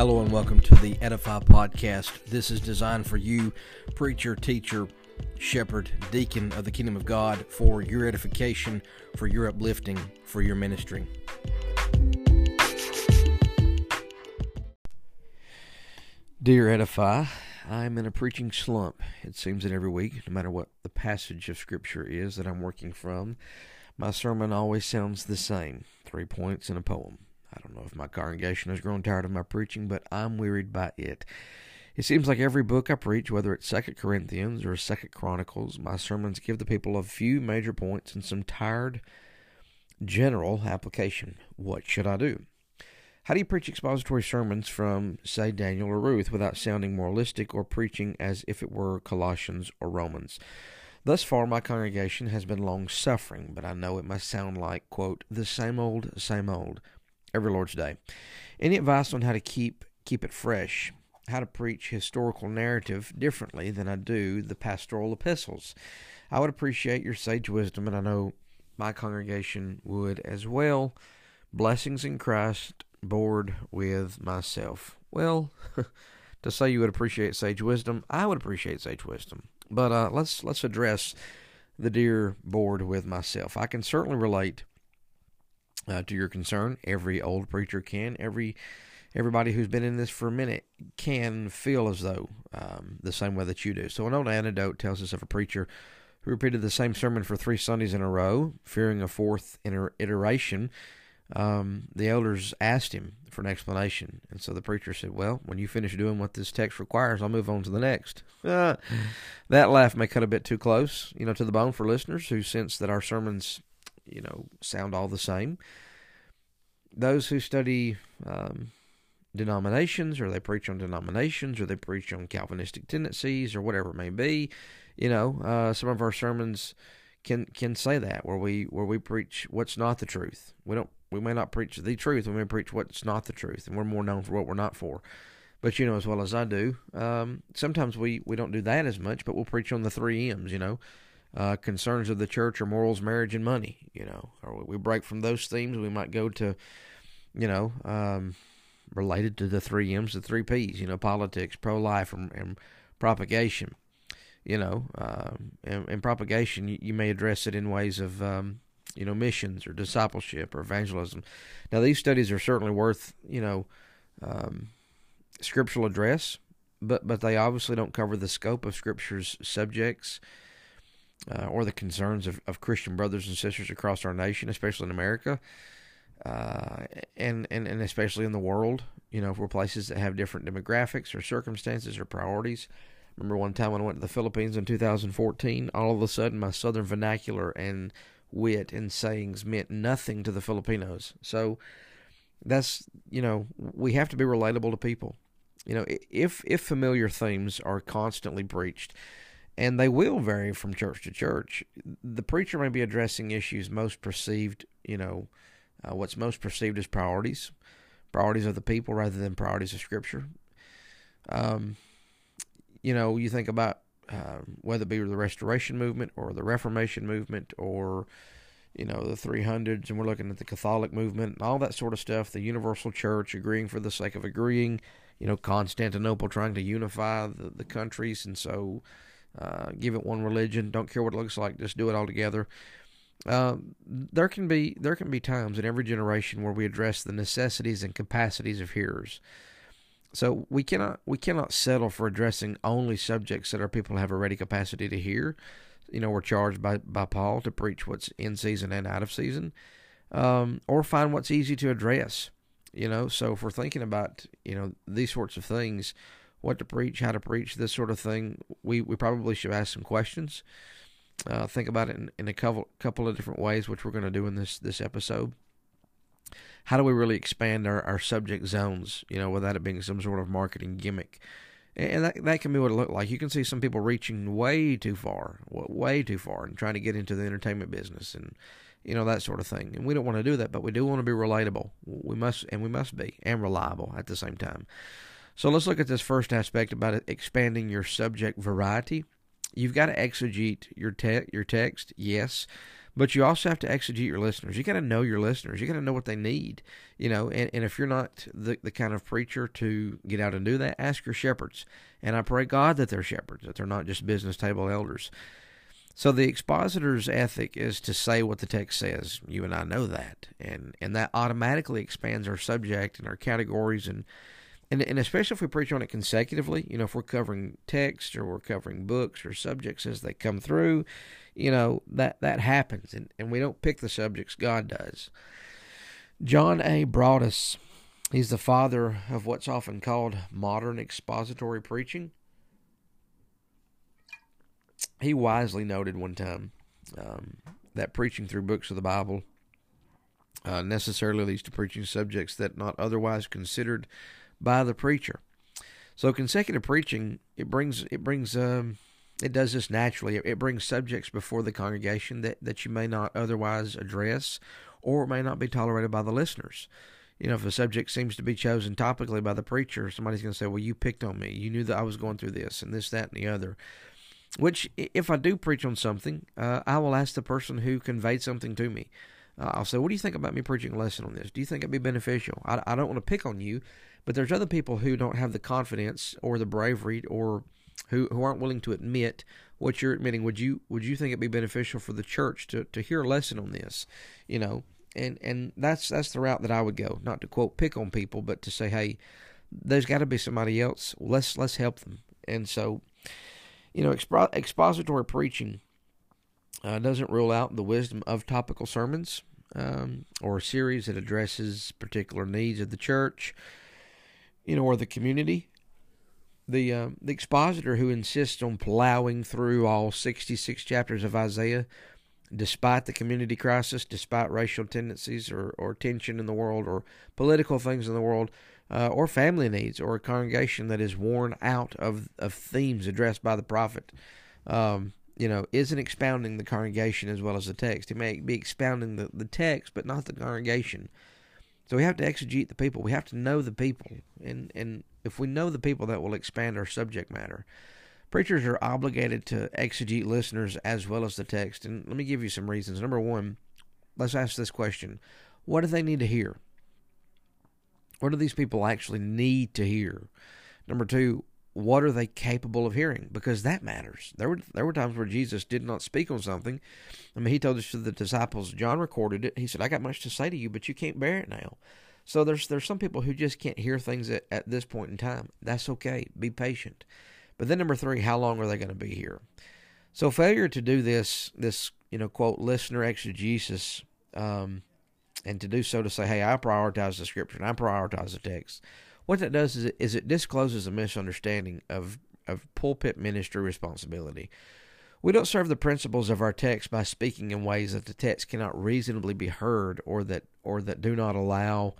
Hello and welcome to the Edify Podcast. This is designed for you, preacher, teacher, shepherd, deacon of the kingdom of God, for your edification, for your uplifting, for your ministry. Dear Edify, I'm in a preaching slump. It seems that every week, no matter what the passage of Scripture is that I'm working from, my sermon always sounds the same three points in a poem. I don't know if my congregation has grown tired of my preaching, but I'm wearied by it. It seems like every book I preach, whether it's Second Corinthians or Second Chronicles, my sermons give the people a few major points and some tired general application. What should I do? How do you preach expository sermons from, say, Daniel or Ruth without sounding moralistic or preaching as if it were Colossians or Romans? Thus far, my congregation has been long suffering, but I know it must sound like, quote, the same old, same old, every Lord's Day. Any advice on how to keep keep it fresh? How to preach historical narrative differently than I do the pastoral epistles? I would appreciate your sage wisdom, and I know my congregation would as well. Blessings in Christ, bored with myself. Well, to say you would appreciate sage wisdom, I would appreciate sage wisdom. But uh, let's let's address the dear bored with myself. I can certainly relate uh, to your concern. Every old preacher can. Every everybody who's been in this for a minute can feel as though um, the same way that you do. So an old anecdote tells us of a preacher who repeated the same sermon for three Sundays in a row, fearing a fourth iteration. Um, the elders asked him for an explanation, and so the preacher said, "Well, when you finish doing what this text requires, I'll move on to the next." That laugh may cut a bit too close, you know, to the bone for listeners who sense that our sermons you know, sound all the same. Those who study um, denominations, or they preach on denominations, or they preach on Calvinistic tendencies, or whatever it may be, you know, uh, some of our sermons can can say that where we where we preach what's not the truth. We don't we may not preach the truth, we may preach what's not the truth, and we're more known for what we're not for. But you know as well as I do, um, sometimes we we don't do that as much, but we'll preach on the three M's. You know, uh, concerns of the church are morals, marriage, and money. You know, or we break from those themes, we might go to, you know, um, related to the three M's, the three P's. You know, politics, pro-life, and, and propagation. You know, um, and, and, propagation, you, you, may address it in ways of, um, you know, missions or discipleship or evangelism. Now, these studies are certainly worth, you know, um, scriptural address, but but they obviously don't cover the scope of Scripture's subjects uh, or the concerns of, of Christian brothers and sisters across our nation, especially in America, uh, and, and, and especially in the world. You know, for places that have different demographics or circumstances or priorities. Remember one time when I went to the Philippines in 2014, all of a sudden my southern vernacular and wit and sayings meant nothing to the Filipinos. So that's, you know, we have to be relatable to people. You know, if if familiar themes are constantly preached, and they will vary from church to church. The preacher may be addressing issues most perceived, you know, uh, what's most perceived as priorities, priorities of the people rather than priorities of Scripture. Um, you know, you think about uh, whether it be the Restoration movement or the Reformation movement or you know the 300s, and we're looking at the Catholic movement and all that sort of stuff. The Universal Church agreeing for the sake of agreeing. You know, Constantinople trying to unify the, the countries, and so uh, give it one religion. Don't care what it looks like. Just do it all together. Uh, there can be there can be times in every generation where we address the necessities and capacities of hearers. So we cannot we cannot settle for addressing only subjects that our people have a ready capacity to hear. You know, we're charged by by Paul to preach what's in season and out of season, um, or find what's easy to address. You know, so if we're thinking about you know these sorts of things, what to preach, how to preach, this sort of thing, we, we probably should ask some questions. Uh, think about it in, in a couple couple of different ways, which we're going to do in this this episode. How do we really expand our, our subject zones? You know, without it being some sort of marketing gimmick, and that that can be what it looked like. You can see some people reaching way too far, way too far, and trying to get into the entertainment business and you know that sort of thing. And we don't want to do that, but we do want to be relatable. We must, and we must be, and reliable at the same time. So let's look at this first aspect about expanding your subject variety. You've got to exegete your te- your text, yes, but you also have to exegete your listeners. You got to know your listeners. You got to know what they need, you know. And, and if you're not the, the kind of preacher to get out and do that, ask your shepherds. And I pray God that they're shepherds, that they're not just business table elders. So the expositor's ethic is to say what the text says. You and I know that, and and that automatically expands our subject and our categories and and, and especially if we preach on it consecutively, you know, if we're covering text or we're covering books or subjects as they come through, you know, that, that happens. And, and we don't pick the subjects, God does. John A. Broadus, he's the father of what's often called modern expository preaching. He wisely noted one time um, that preaching through books of the Bible uh, necessarily leads to preaching subjects that not otherwise considered by the preacher. So consecutive preaching it brings it brings um, it does this naturally. It, brings subjects before the congregation that, that you may not otherwise address or may not be tolerated by the listeners. You know, if a subject seems to be chosen topically by the preacher, somebody's going to say, Well, you picked on me. You knew that I was going through this and this, that, and the other. Which, if I do preach on something, uh, I will ask the person who conveyed something to me. Uh, I'll say, What do you think about me preaching a lesson on this? Do you think it'd be beneficial? I, I don't want to pick on you, but there's other people who don't have the confidence or the bravery or who, who aren't willing to admit what you're admitting. Would you would you think it'd be beneficial for the church to, to hear a lesson on this? You know, and and that's that's the route that I would go. Not to quote pick on people, but to say, hey, there's got to be somebody else. Let's let's help them. And so, you know, expo- expository preaching uh, doesn't rule out the wisdom of topical sermons um, or a series that addresses particular needs of the church you know, or the community. The uh, the expositor who insists on plowing through all 66 chapters of Isaiah, despite the community crisis, despite racial tendencies or, or tension in the world, or political things in the world, uh, or family needs, or a congregation that is worn out of, of themes addressed by the prophet, um, you know, isn't expounding the congregation as well as the text. He may be expounding the, the text, but not the congregation. So we have to exegete the people. We have to know the people. And, and if we know the people, that will expand our subject matter. Preachers are obligated to exegete listeners as well as the text. And let me give you some reasons. Number one, let's ask this question What do they need to hear? What do these people actually need to hear? Number two, what are they capable of hearing? Because that matters. There were there were times where Jesus did not speak on something. I mean, he told this to the disciples. John recorded it. He said, "I got much to say to you, but you can't bear it now." So there's there's some people who just can't hear things at, at this point in time. That's okay. Be patient. But then number three, how long are they going to be here? So failure to do this this you know quote listener exegesis, um, and to do so to say, "Hey, I prioritize the scripture and I prioritize the text." What that does is it, is it discloses a misunderstanding of, of pulpit ministry responsibility. We don't serve the principles of our text by speaking in ways that the text cannot reasonably be heard or that or that do not allow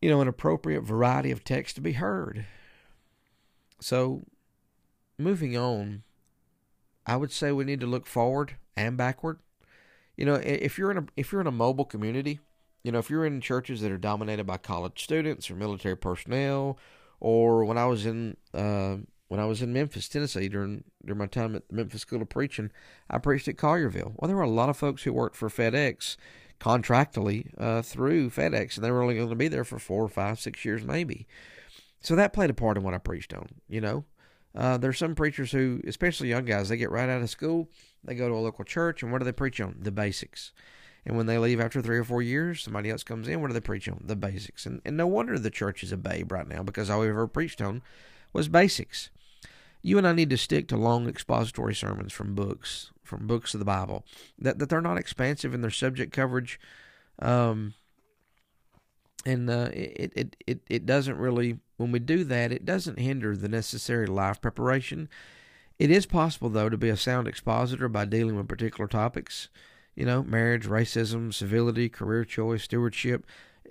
you know an appropriate variety of text to be heard. So moving on, I would say we need to look forward and backward. You know, if you're in a if you're in a mobile community, you know, if you're in churches that are dominated by college students or military personnel, or when I was in uh, when I was in Memphis, Tennessee, during during my time at the Memphis School of Preaching, I preached at Collierville. Well, there were a lot of folks who worked for FedEx contractually uh, through FedEx, and they were only going to be there for four, five, six years, maybe. So that played a part in what I preached on. You know, uh, there's some preachers who, especially young guys, they get right out of school, they go to a local church, and what do they preach on? The basics. And when they leave after three or four years, somebody else comes in. What do they preach on? The basics. And, and no wonder the church is a babe right now because all we ever preached on was basics. You and I need to stick to long expository sermons from books, from books of the Bible, that, that they're not expansive in their subject coverage. Um, and uh, it, it, it, it doesn't really, when we do that, it doesn't hinder the necessary life preparation. It is possible, though, to be a sound expositor by dealing with particular topics you know, marriage, racism, civility, career choice, stewardship,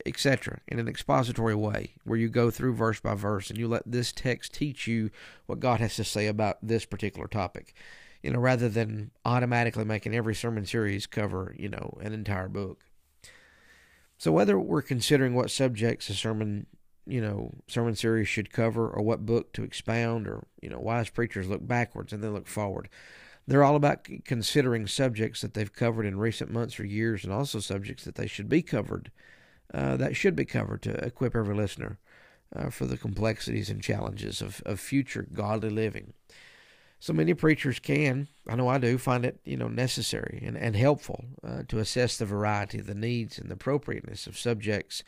etc., in an expository way, where you go through verse by verse and you let this text teach you what God has to say about this particular topic, you know, rather than automatically making every sermon series cover, you know, an entire book. So whether we're considering what subjects a sermon, you know, sermon series should cover or what book to expound or, you know, wise preachers look backwards and then look forward They're all about considering subjects that they've covered in recent months or years, and also subjects that they should be covered, uh, that should be covered to equip every listener uh, for the complexities and challenges of, of future godly living. So many preachers can, I know I do, find it you know necessary and, and helpful uh, to assess the variety, the needs, and the appropriateness of subjects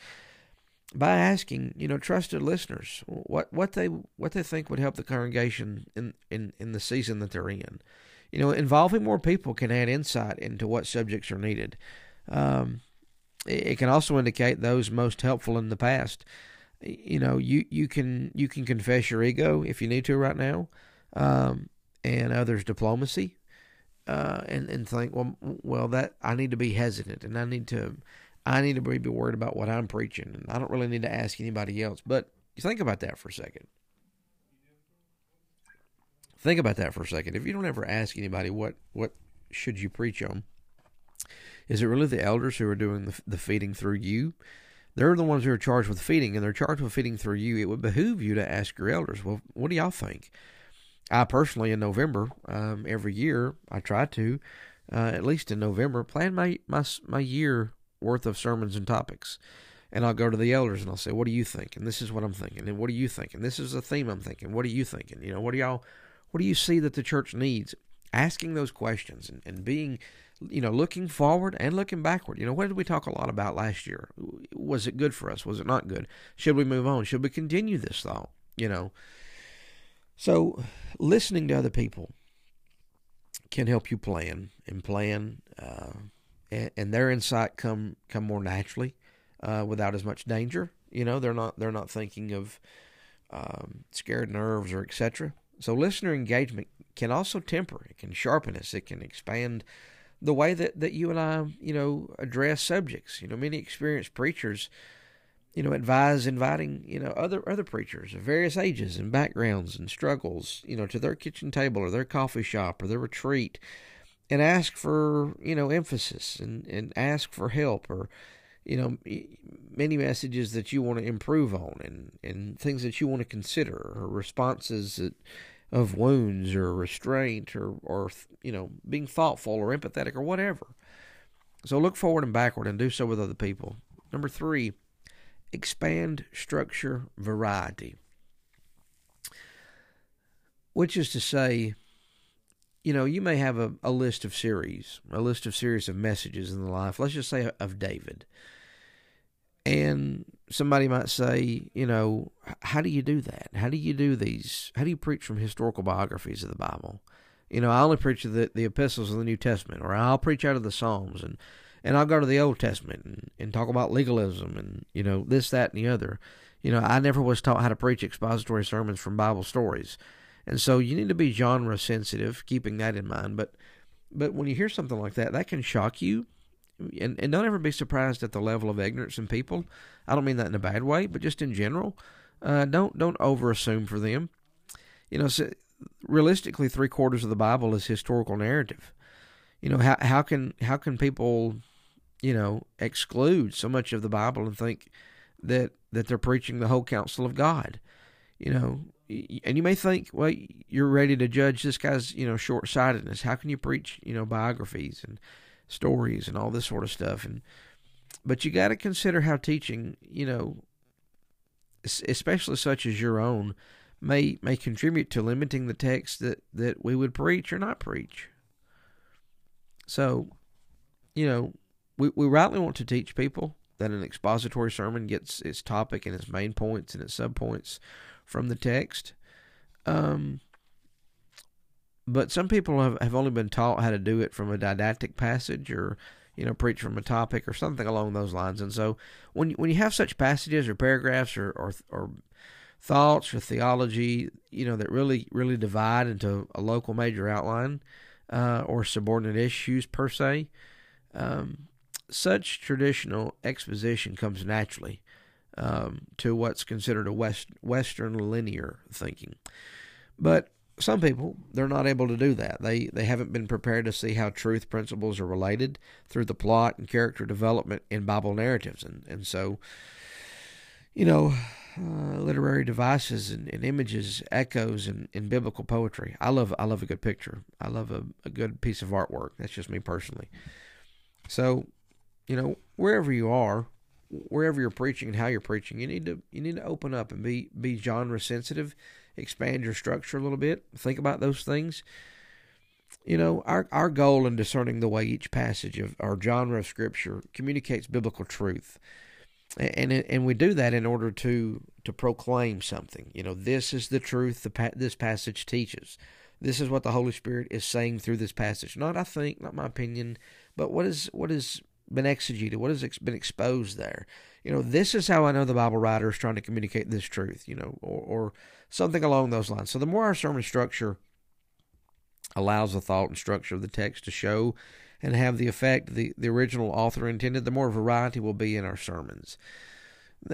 by asking you know trusted listeners what what they what they think would help the congregation in in in the season that they're in. You know, involving more people can add insight into what subjects are needed. Um, it can also indicate those most helpful in the past. You know, you, you can you can confess your ego if you need to right now, um, and others' diplomacy, uh, and and think, well, well, that I need to be hesitant, and I need to, I need to be worried about what I'm preaching, and I don't really need to ask anybody else. But you think about that for a second. Think about that for a second. If you don't ever ask anybody what what should you preach on, is it really the elders who are doing the, the feeding through you? They're the ones who are charged with feeding, and they're charged with feeding through you. It would behoove you to ask your elders, well, what do y'all think? I personally, in November, um, every year, I try to, uh, at least in November, plan my, my my year worth of sermons and topics, and I'll go to the elders and I'll say, "What do you think?" And this is what I'm thinking, and what do you think? And this is the theme I'm thinking. What are you thinking? You know, what do y'all what do you see that the church needs? Asking those questions and, and being, you know, looking forward and looking backward. You know, what did we talk a lot about last year? Was it good for us? Was it not good? Should we move on? Should we continue this thought? You know, so listening to other people can help you plan and plan, uh, and, and, their insight come come more naturally, uh, without as much danger. You know, they're not they're not thinking of um, scared nerves or etc. So listener engagement can also temper. It can sharpen us. It can expand the way that, that you and I, you know, address subjects. You know, many experienced preachers, you know, advise inviting, you know, other other preachers of various ages and backgrounds and struggles, you know, to their kitchen table or their coffee shop or their retreat and ask for, you know, emphasis and, and ask for help or you know, many messages that you want to improve on and, and things that you want to consider or responses that of wounds or restraint or, or, you know, being thoughtful or empathetic or whatever. So look forward and backward and do so with other people. Number three, expand structure variety. Which is to say, you know, you may have a, a list of series, a list of series of messages in the life, let's just say of David. And somebody might say, you know, how do you do that? How do you do these? How do you preach from historical biographies of the Bible? You know, I only preach the, the epistles of the New Testament, or I'll preach out of the Psalms, and, and I'll go to the Old Testament and, and talk about legalism and, you know, this, that, and the other. You know, I never was taught how to preach expository sermons from Bible stories. And so you need to be genre sensitive, keeping that in mind. But but when you hear something like that, that can shock you and, and don't ever be surprised at the level of ignorance in people. I don't mean that in a bad way, but just in general. Uh, don't don't over assume for them. You know, so realistically, three quarters of the Bible is historical narrative. You know how how can how can people, you know, exclude so much of the Bible and think that that they're preaching the whole counsel of God? You know, and you may think, well, you're ready to judge this guy's you know short sightedness. How can you preach you know biographies and stories and all this sort of stuff. And but you got to consider how teaching, you know, especially such as your own, may may contribute to limiting the text that that we would preach or not preach. So, you know, we we rightly want to teach people that an expository sermon gets its topic and its main points and its subpoints from the text. Um, but some people have, have only been taught how to do it from a didactic passage or you know preach from a topic or something along those lines. And so when you, when you have such passages or paragraphs or, or or thoughts or theology you know that really really divide into a local major outline uh, or subordinate issues per se um, such traditional exposition comes naturally um, to what's considered a west western linear thinking. But some people they're not able to do that. They they haven't been prepared to see how truth principles are related through the plot and character development in Bible narratives, and and so, you know, uh, literary devices and, and, images, echoes, and, and biblical poetry. I love I love a good picture. I love a, a good piece of artwork. That's just me personally. So, you know, wherever you are, wherever you're preaching and how you're preaching, you need to you need to open up and be be genre sensitive, expand your structure a little bit. Think about those things. You know, our our goal in discerning the way each passage of our genre of scripture communicates biblical truth and and we do that in order to to proclaim something. You know, this is the truth the this passage teaches. This is what the Holy Spirit is saying through this passage. Not I think, not my opinion, but what is what has been exegeted, what has been exposed there. You know, this is how I know the Bible writer is trying to communicate this truth. You know, or, or something along those lines. So the more our sermon structure allows the thought and structure of the text to show and have the effect the, the original author intended, the more variety will be in our sermons.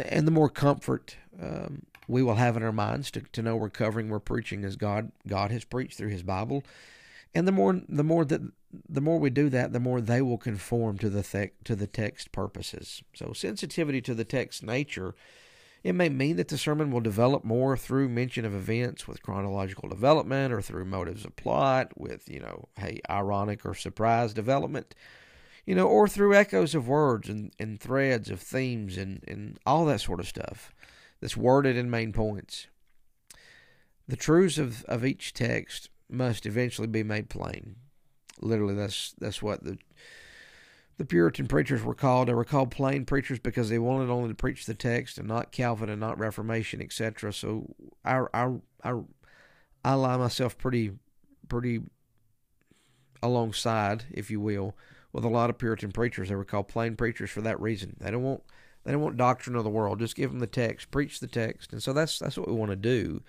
And the more comfort um, we will have in our minds to, to know we're covering, we're preaching as God God has preached through His Bible, and the more the more that the more we do that, the more they will conform to the th- to the text purposes. So sensitivity to the text nature it may mean that the sermon will develop more through mention of events with chronological development or through motives of plot with, you know, hey, ironic or surprise development, you know, or through echoes of words and, and threads of themes and, and all that sort of stuff that's worded in main points. The truths of, of each text must eventually be made plain. Literally, that's that's what the the Puritan preachers were called. They were called plain preachers because they wanted only to preach the text and not Calvin and not Reformation, etc. So I, I, I, I lie myself pretty, pretty alongside, if you will, with a lot of Puritan preachers. They were called plain preachers for that reason. They don't want they don't want doctrine of the world. Just give them the text, preach the text, and so that's that's what we want to do,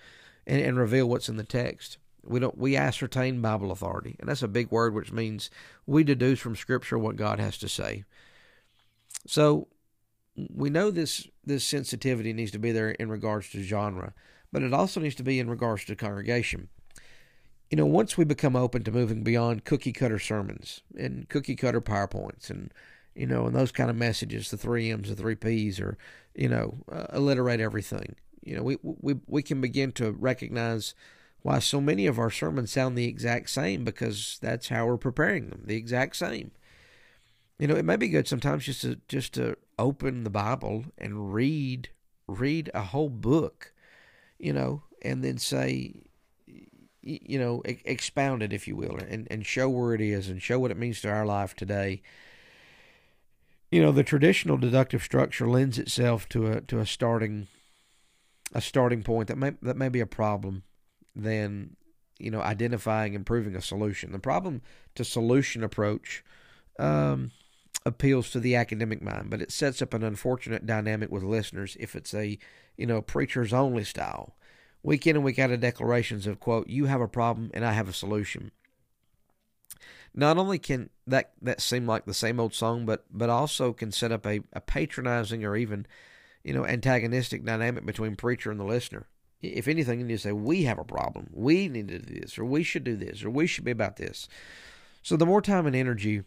and, and reveal what's in the text. We don't we ascertain Bible authority, and that's a big word, which means we deduce from Scripture what God has to say. So we know this this sensitivity needs to be there in regards to genre, but it also needs to be in regards to congregation. You know, once we become open to moving beyond cookie cutter sermons and cookie cutter PowerPoints and you know, and those kind of messages, the three M's, the three P's, or you know, uh, alliterate everything. You know, we we we can begin to recognize why so many of our sermons sound the exact same because that's how we're preparing them, the exact same. You know, it may be good sometimes just to just to open the Bible and read read a whole book, you know, and then say you know, expound it, if you will, and, and show where it is and show what it means to our life today. You know, the traditional deductive structure lends itself to a to a starting a starting point that may that may be a problem than you know identifying and proving a solution. The problem to solution approach um, appeals to the academic mind, but it sets up an unfortunate dynamic with listeners if it's a you know preachers only style. Week in and week out of declarations of quote, you have a problem and I have a solution. Not only can that that seem like the same old song, but but also can set up a, a patronizing or even you know antagonistic dynamic between preacher and the listener if anything, you need to say, we have a problem. We need to do this, or we should do this, or we should be about this. So the more time and energy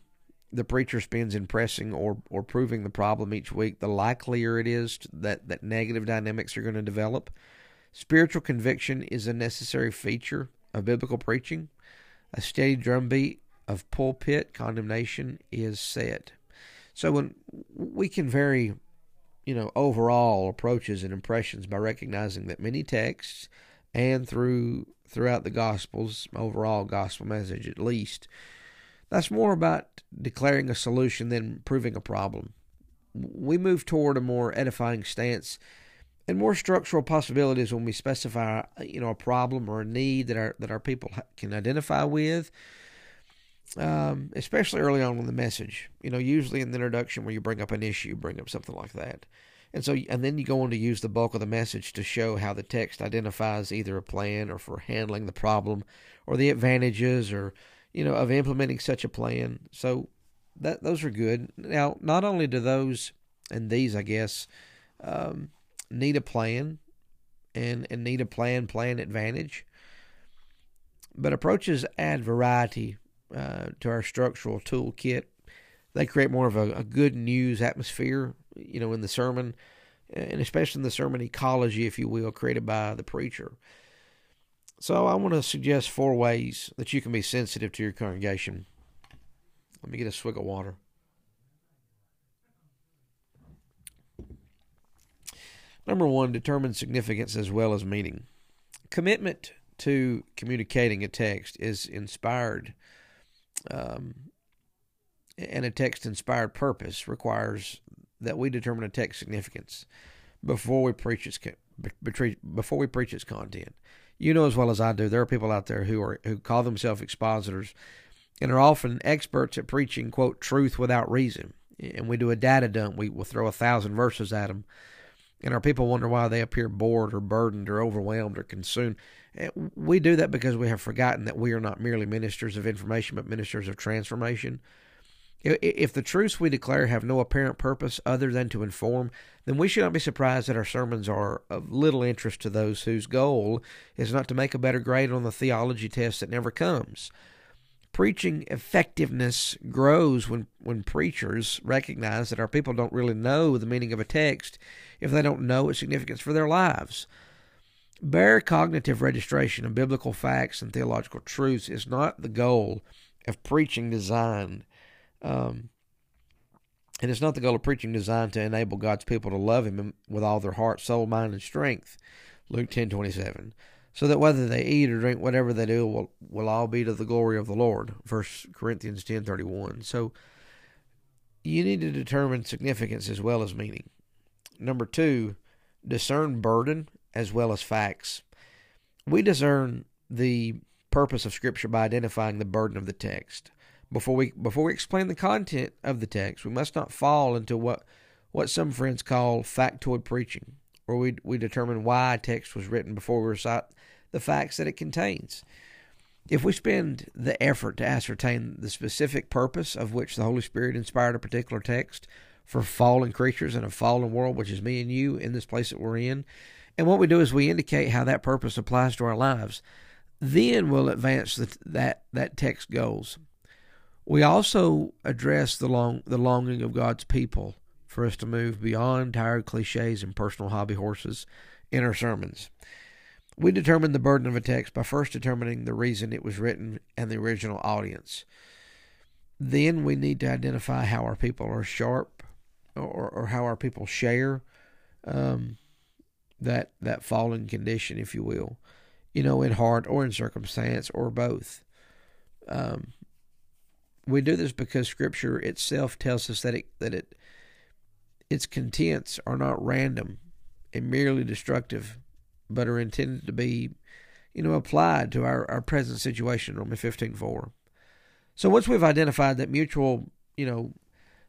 the preacher spends in pressing or, or proving the problem each week, the likelier it is that, that negative dynamics are going to develop. Spiritual conviction is a necessary feature of biblical preaching. A steady drumbeat of pulpit condemnation is set. So when we can vary you know, overall approaches and impressions by recognizing that many texts and through throughout the gospels, overall gospel message at least, that's more about declaring a solution than proving a problem. We move toward a more edifying stance and more structural possibilities when we specify, you know, a problem or a need that our that our people can identify with um, especially early on in the message. You know, usually in the introduction where you bring up an issue, bring up something like that. And so, and then you go on to use the bulk of the message to show how the text identifies either a plan or for handling the problem or the advantages or, you know, of implementing such a plan. So that those are good. Now, not only do those and these, I guess, um, need a plan and, and need a plan, plan advantage, but approaches add variety uh, to our structural toolkit. They create more of a, a, good news atmosphere, you know, in the sermon. and especially in the sermon ecology, if you will, created by the preacher. So I want to suggest four ways that you can be sensitive to your congregation. Let me get a swig of water. Number one, determine significance as well as meaning. Commitment to communicating a text is inspired, um, and a text inspired purpose requires that we determine a text significance before we preach its before we preach its content. You know as well as I do, there are people out there who are who call themselves expositors and are often experts at preaching quote truth without reason. And we do a data dump. We will throw a thousand verses at them and our people wonder why they appear bored or burdened or overwhelmed or consumed. Eh, we do that because we have forgotten that we are not merely ministers of information, but ministers of transformation. If the truths we declare have no apparent purpose other than to inform, then we should not be surprised that our sermons are of little interest to those whose goal is not to make a better grade on the theology test that never comes. Preaching effectiveness grows when, when preachers recognize that our people don't really know the meaning of a text if they don't know its significance for their lives. Bare cognitive registration of biblical facts and theological truths is not the goal of preaching designed. Um, and it's not the goal of preaching designed to enable God's people to love Him with all their heart, soul, mind, and strength. Luke ten twenty seven. So that whether they eat or drink, whatever they do, will will all be to the glory of the Lord. First Corinthians ten thirty one. So you need to determine significance as well as meaning. Number two, discern burden as well as facts. We discern the purpose of Scripture by identifying the burden of the text. Before we before we explain the content of the text, we must not fall into what what some friends call factoid preaching, where we we determine why a text was written before we recite the facts that it contains. If we spend the effort to ascertain the specific purpose of which the Holy Spirit inspired a particular text, for fallen creatures in a fallen world, which is me and you in this place that we're in. And what we do is we indicate how that purpose applies to our lives. Then we'll advance the, that that text goals. We also address the long the longing of God's people for us to move beyond tired cliches and personal hobby horses in our sermons. We determine the burden of a text by first determining the reason it was written and the original audience. Then we need to identify how our people are sharp or, or how our people share um, that that fallen condition, if you will, you know, in heart or in circumstance or both. Um, we do this because Scripture itself tells us that it that it its contents are not random and merely destructive, but are intended to be, you know, applied to our, our present situation. Romans fifteen four. So once we've identified that mutual, you know,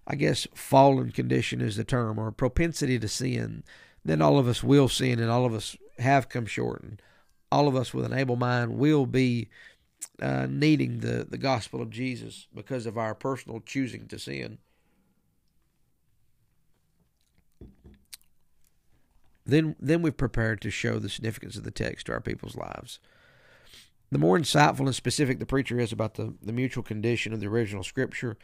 I guess fallen condition is the term, or propensity to sin, then all of us will sin and all of us have come short. And all of us with an able mind will be uh, needing the, the gospel of Jesus because of our personal choosing to sin. Then, then we've prepared to show the significance of the text to our people's lives. The more insightful and specific the preacher is about the, the mutual condition of the original scripture,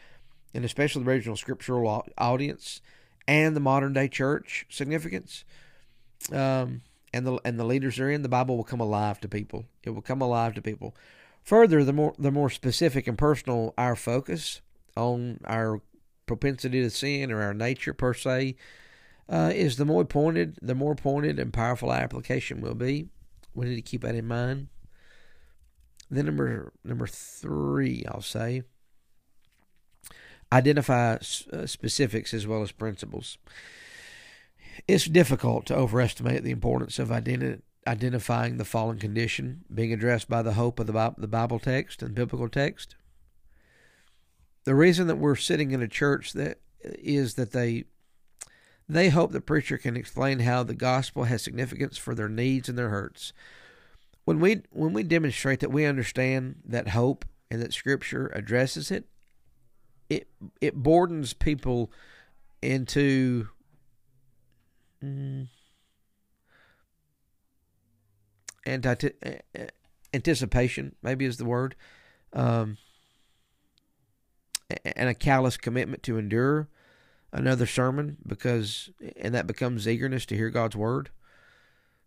and especially the original scriptural audience and the modern day church significance, um, and the and the leaders are in, the Bible will come alive to people. It will come alive to people. Further, the more the more specific and personal our focus on our propensity to sin or our nature per se uh, is, the more pointed, the more pointed and powerful our application will be. We need to keep that in mind. Then number number three, I'll say identify uh, specifics as well as principles. It's difficult to overestimate the importance of identi- identifying the fallen condition being addressed by the hope of the, the Bible text and biblical text. The reason that we're sitting in a church that is that they they hope the preacher can explain how the gospel has significance for their needs and their hurts. When we when we demonstrate that we understand that hope and that scripture addresses it, it it bordens people into mm, anti anticipation maybe is the word um, and a callous commitment to endure another sermon because and that becomes eagerness to hear God's word.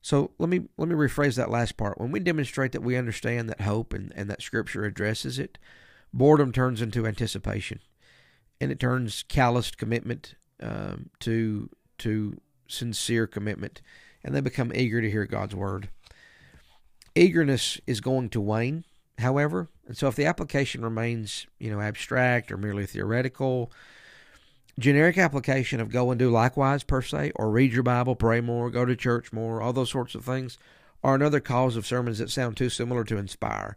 So let me let me rephrase that last part. When we demonstrate that we understand that hope and, and that scripture addresses it, boredom turns into anticipation. And it turns calloused commitment um, to to sincere commitment, and they become eager to hear God's word. Eagerness is going to wane, however, and so if the application remains, you know, abstract or merely theoretical, generic application of go and do likewise per se, or read your Bible, pray more, go to church more, all those sorts of things, are another cause of sermons that sound too similar to inspire.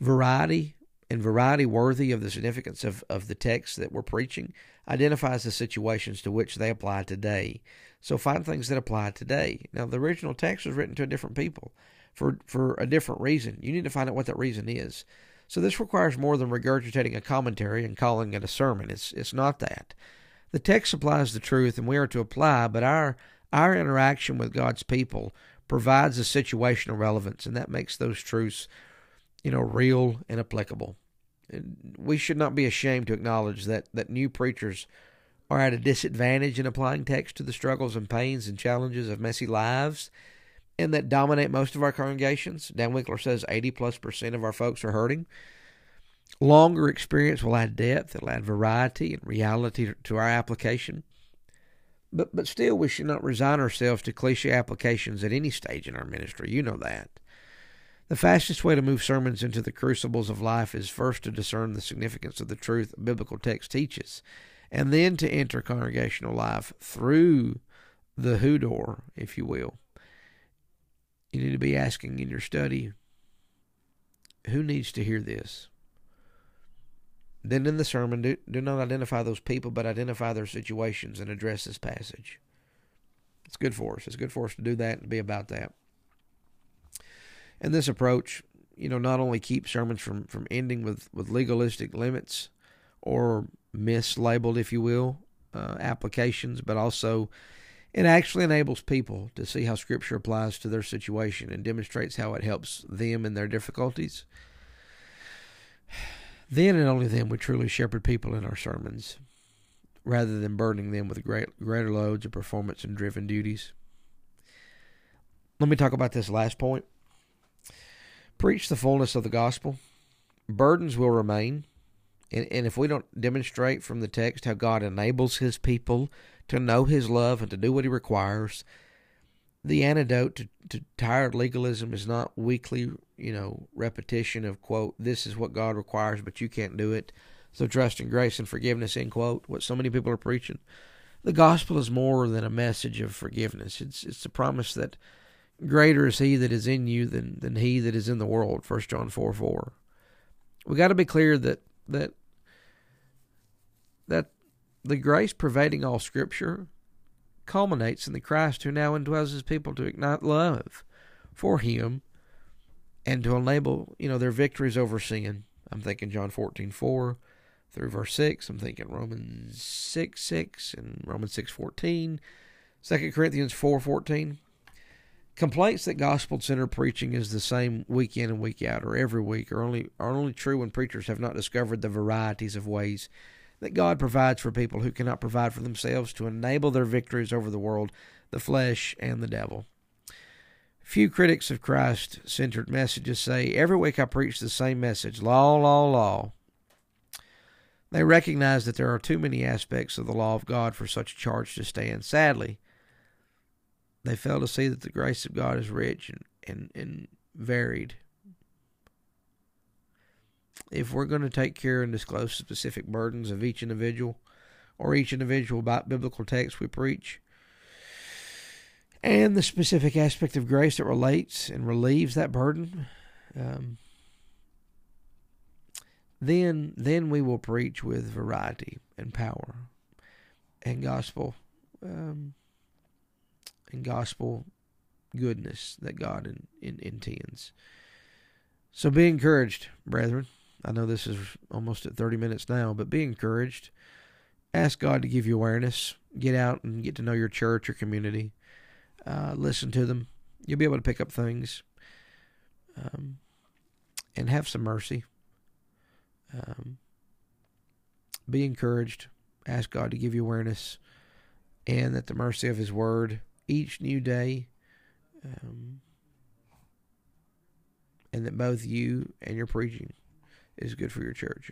Variety and variety worthy of the significance of, of the text that we're preaching identifies the situations to which they apply today. So find things that apply today. Now the original text was written to a different people for for a different reason. You need to find out what that reason is. So this requires more than regurgitating a commentary and calling it a sermon. It's it's not that. The text supplies the truth and we are to apply, but our our interaction with God's people provides a situational relevance and that makes those truths, you know, real and applicable. We should not be ashamed to acknowledge that, that new preachers are at a disadvantage in applying text to the struggles and pains and challenges of messy lives and that dominate most of our congregations. Dan Winkler says 80 plus percent of our folks are hurting. Longer experience will add depth, it'll add variety and reality to our application. But, but still, we should not resign ourselves to cliche applications at any stage in our ministry. You know that. The fastest way to move sermons into the crucibles of life is first to discern the significance of the truth a biblical text teaches, and then to enter congregational life through the who door, if you will. You need to be asking in your study who needs to hear this? Then in the sermon, do, do not identify those people, but identify their situations and address this passage. It's good for us. It's good for us to do that and be about that. And this approach, you know, not only keeps sermons from, from ending with, with legalistic limits or mislabeled, if you will, uh, applications, but also it actually enables people to see how Scripture applies to their situation and demonstrates how it helps them in their difficulties. Then and only then we truly shepherd people in our sermons, rather than burdening them with great, greater loads of performance and driven duties. Let me talk about this last point. Preach the fullness of the gospel. Burdens will remain. And, and if we don't demonstrate from the text how God enables his people to know his love and to do what he requires. The antidote to, to tired legalism is not weekly, you know, repetition of quote, this is what God requires, but you can't do it. So trust in grace and forgiveness, end quote, what so many people are preaching. The gospel is more than a message of forgiveness. It's it's a promise that greater is he that is in you than, than he that is in the world, first John four four. We gotta be clear that that that the grace pervading all Scripture culminates in the Christ who now indwells his people to ignite love for him and to enable, you know, their victories over sin. I'm thinking John 14, 4 through verse 6. I'm thinking Romans 6, 6 and Romans 6, 14. 2 Corinthians 4, 14. Complaints that gospel centered preaching is the same week in and week out or every week are only are only true when preachers have not discovered the varieties of ways that God provides for people who cannot provide for themselves to enable their victories over the world, the flesh, and the devil. Few critics of Christ centered messages say, Every week I preach the same message law, law, law. They recognize that there are too many aspects of the law of God for such a charge to stand. Sadly, they fail to see that the grace of God is rich and, and, and varied. If we're going to take care and disclose specific burdens of each individual or each individual about biblical text we preach, and the specific aspect of grace that relates and relieves that burden, um, then then we will preach with variety and power and gospel. Um, and gospel goodness that God in, in, intends. So be encouraged, brethren. I know this is almost at 30 minutes now, but be encouraged. Ask God to give you awareness. Get out and get to know your church or community. Uh, listen to them. You'll be able to pick up things. Um, and have some mercy. Um, be encouraged. ask God to give you awareness and that the mercy of His Word each new day, um, and that both you and your preaching is good for your church.